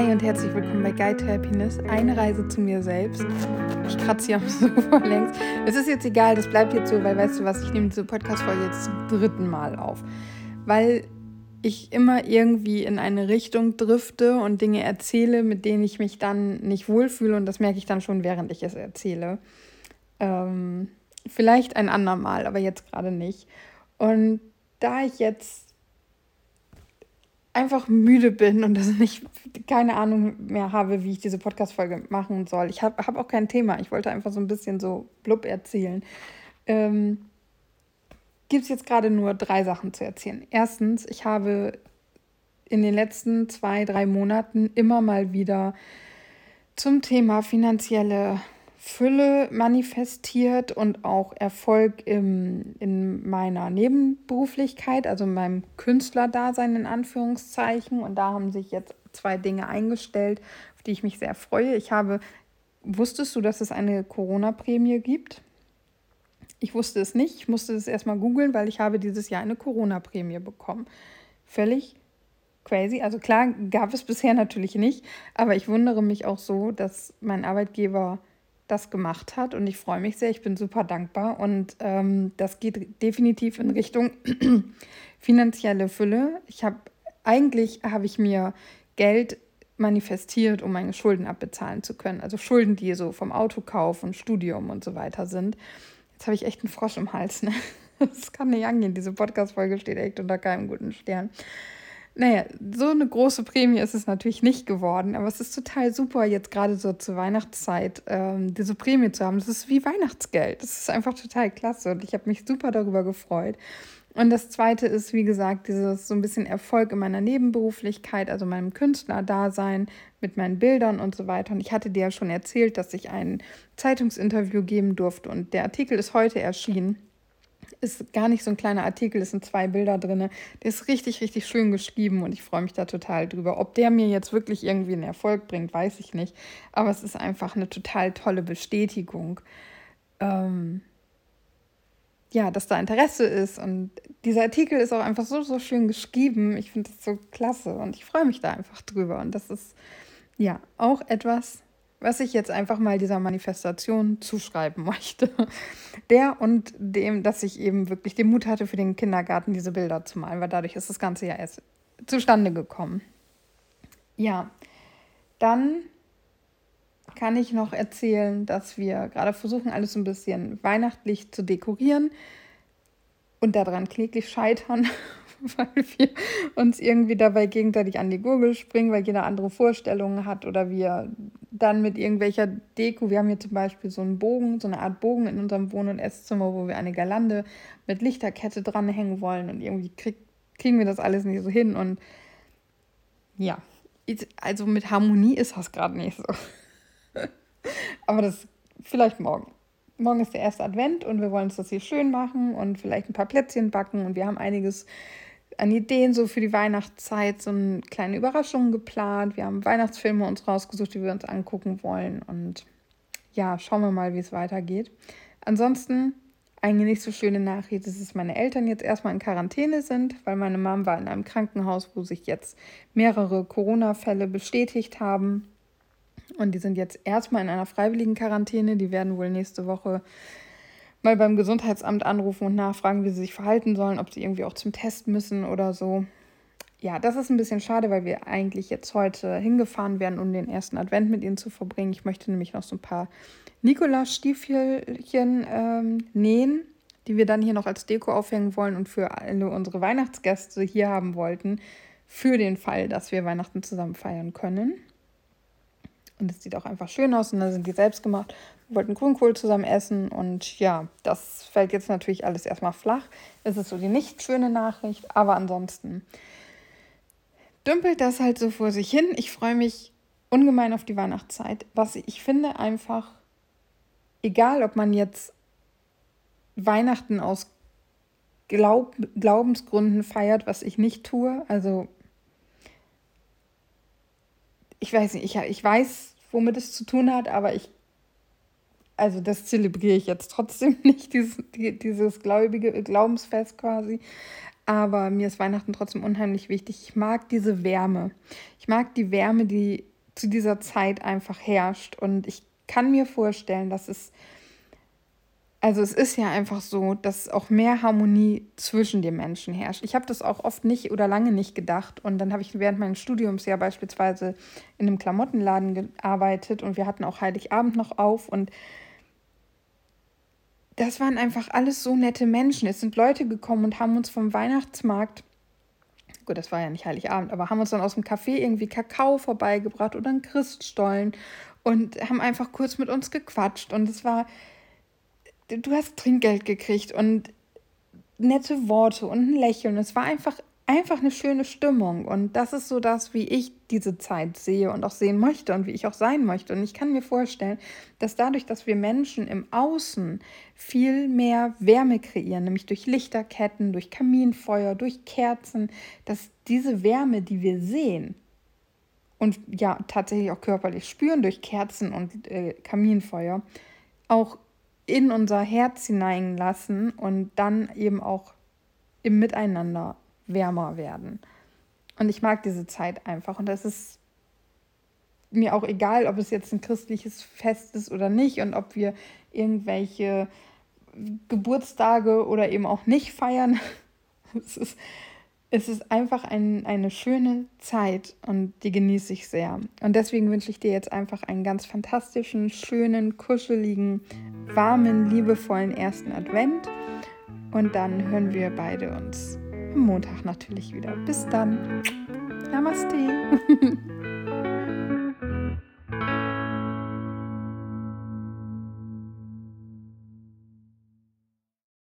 Hi und herzlich willkommen bei Guide to Happiness, eine Reise zu mir selbst. Ich kratze hier am Sofa längst. Es ist jetzt egal, das bleibt jetzt so, weil weißt du was, ich nehme diese Podcast-Folge jetzt zum dritten Mal auf. Weil ich immer irgendwie in eine Richtung drifte und Dinge erzähle, mit denen ich mich dann nicht wohlfühle und das merke ich dann schon, während ich es erzähle. Ähm, vielleicht ein andermal, aber jetzt gerade nicht. Und da ich jetzt einfach müde bin und das nicht keine Ahnung mehr habe, wie ich diese Podcast-Folge machen soll. Ich habe hab auch kein Thema. Ich wollte einfach so ein bisschen so blub erzählen. Ähm, Gibt es jetzt gerade nur drei Sachen zu erzählen. Erstens, ich habe in den letzten zwei, drei Monaten immer mal wieder zum Thema finanzielle Fülle manifestiert und auch Erfolg im, in meiner Nebenberuflichkeit, also in meinem Künstlerdasein in Anführungszeichen. Und da haben sich jetzt zwei Dinge eingestellt, auf die ich mich sehr freue. Ich habe, wusstest du, dass es eine Corona-Prämie gibt? Ich wusste es nicht. Ich musste es erstmal googeln, weil ich habe dieses Jahr eine Corona-Prämie bekommen. Völlig crazy. Also klar gab es bisher natürlich nicht, aber ich wundere mich auch so, dass mein Arbeitgeber das gemacht hat und ich freue mich sehr. Ich bin super dankbar und ähm, das geht definitiv in Richtung finanzielle Fülle. Ich habe eigentlich habe ich mir Geld manifestiert, um meine Schulden abbezahlen zu können. Also Schulden, die so vom Autokauf und Studium und so weiter sind. Jetzt habe ich echt einen Frosch im Hals. Ne? Das kann nicht angehen. Diese Podcast-Folge steht echt unter keinem guten Stern. Naja, so eine große Prämie ist es natürlich nicht geworden, aber es ist total super, jetzt gerade so zur Weihnachtszeit ähm, diese Prämie zu haben. Das ist wie Weihnachtsgeld. Das ist einfach total klasse und ich habe mich super darüber gefreut. Und das zweite ist, wie gesagt, dieses so ein bisschen Erfolg in meiner Nebenberuflichkeit, also meinem Künstlerdasein mit meinen Bildern und so weiter. Und ich hatte dir ja schon erzählt, dass ich ein Zeitungsinterview geben durfte und der Artikel ist heute erschienen ist gar nicht so ein kleiner Artikel, es sind zwei Bilder drin. Der ist richtig, richtig schön geschrieben und ich freue mich da total drüber. Ob der mir jetzt wirklich irgendwie einen Erfolg bringt, weiß ich nicht. Aber es ist einfach eine total tolle Bestätigung. Ähm, ja, dass da Interesse ist. Und dieser Artikel ist auch einfach so, so schön geschrieben. Ich finde das so klasse und ich freue mich da einfach drüber. Und das ist ja auch etwas, was ich jetzt einfach mal dieser Manifestation zuschreiben möchte. Der und dem, dass ich eben wirklich den Mut hatte, für den Kindergarten diese Bilder zu malen, weil dadurch ist das Ganze ja erst zustande gekommen. Ja, dann kann ich noch erzählen, dass wir gerade versuchen, alles ein bisschen weihnachtlich zu dekorieren und daran kläglich scheitern, weil wir uns irgendwie dabei gegenseitig an die Gurgel springen, weil jeder andere Vorstellungen hat oder wir dann mit irgendwelcher Deko, wir haben hier zum Beispiel so einen Bogen, so eine Art Bogen in unserem Wohn- und Esszimmer, wo wir eine Girlande mit Lichterkette dranhängen wollen und irgendwie krieg, kriegen wir das alles nicht so hin und ja, also mit Harmonie ist das gerade nicht so. Aber das vielleicht morgen. Morgen ist der erste Advent und wir wollen uns das hier schön machen und vielleicht ein paar Plätzchen backen und wir haben einiges an Ideen so für die Weihnachtszeit, so eine kleine Überraschung geplant. Wir haben Weihnachtsfilme uns rausgesucht, die wir uns angucken wollen. Und ja, schauen wir mal, wie es weitergeht. Ansonsten eine nicht so schöne Nachricht ist, dass meine Eltern jetzt erstmal in Quarantäne sind, weil meine Mom war in einem Krankenhaus, wo sich jetzt mehrere Corona-Fälle bestätigt haben. Und die sind jetzt erstmal in einer freiwilligen Quarantäne. Die werden wohl nächste Woche mal beim Gesundheitsamt anrufen und nachfragen, wie sie sich verhalten sollen, ob sie irgendwie auch zum Test müssen oder so. Ja, das ist ein bisschen schade, weil wir eigentlich jetzt heute hingefahren wären, um den ersten Advent mit ihnen zu verbringen. Ich möchte nämlich noch so ein paar Nikolaus-Stiefelchen ähm, nähen, die wir dann hier noch als Deko aufhängen wollen und für alle unsere Weihnachtsgäste hier haben wollten, für den Fall, dass wir Weihnachten zusammen feiern können. Und es sieht auch einfach schön aus und dann sind die selbst gemacht. Wir wollten Grünkohl zusammen essen und ja, das fällt jetzt natürlich alles erstmal flach. Es ist so die nicht schöne Nachricht, aber ansonsten dümpelt das halt so vor sich hin. Ich freue mich ungemein auf die Weihnachtszeit. Was ich finde einfach, egal ob man jetzt Weihnachten aus Glaub Glaubensgründen feiert, was ich nicht tue, also ich weiß nicht, ich, ich weiß, womit es zu tun hat, aber ich, also das zelebriere ich jetzt trotzdem nicht, dieses, dieses gläubige Glaubensfest quasi. aber mir ist Weihnachten trotzdem unheimlich wichtig. Ich mag diese Wärme. Ich mag die Wärme, die zu dieser Zeit einfach herrscht. Und ich kann mir vorstellen, dass es, also es ist ja einfach so, dass auch mehr Harmonie zwischen den Menschen herrscht. Ich habe das auch oft nicht oder lange nicht gedacht. Und dann habe ich während meines Studiums ja beispielsweise in einem Klamottenladen gearbeitet und wir hatten auch Heiligabend noch auf und das waren einfach alles so nette Menschen. Es sind Leute gekommen und haben uns vom Weihnachtsmarkt, gut, das war ja nicht Heiligabend, aber haben uns dann aus dem Café irgendwie Kakao vorbeigebracht oder einen Christstollen und haben einfach kurz mit uns gequatscht. Und es war, du hast Trinkgeld gekriegt und nette Worte und ein Lächeln. Es war einfach einfach eine schöne Stimmung. Und das ist so das, wie ich diese Zeit sehe und auch sehen möchte und wie ich auch sein möchte. Und ich kann mir vorstellen, dass dadurch, dass wir Menschen im Außen viel mehr Wärme kreieren, nämlich durch Lichterketten, durch Kaminfeuer, durch Kerzen, dass diese Wärme, die wir sehen, und ja tatsächlich auch körperlich spüren durch Kerzen und äh, Kaminfeuer, auch in unser Herz hineinlassen und dann eben auch im Miteinander wärmer werden. Und ich mag diese Zeit einfach. Und das ist mir auch egal, ob es jetzt ein christliches Fest ist oder nicht und ob wir irgendwelche Geburtstage oder eben auch nicht feiern. Es ist, es ist einfach ein, eine schöne Zeit und die genieße ich sehr. Und deswegen wünsche ich dir jetzt einfach einen ganz fantastischen, schönen, kuscheligen, warmen, liebevollen ersten Advent. Und dann hören wir beide uns am Montag natürlich wieder. Bis dann. Namaste.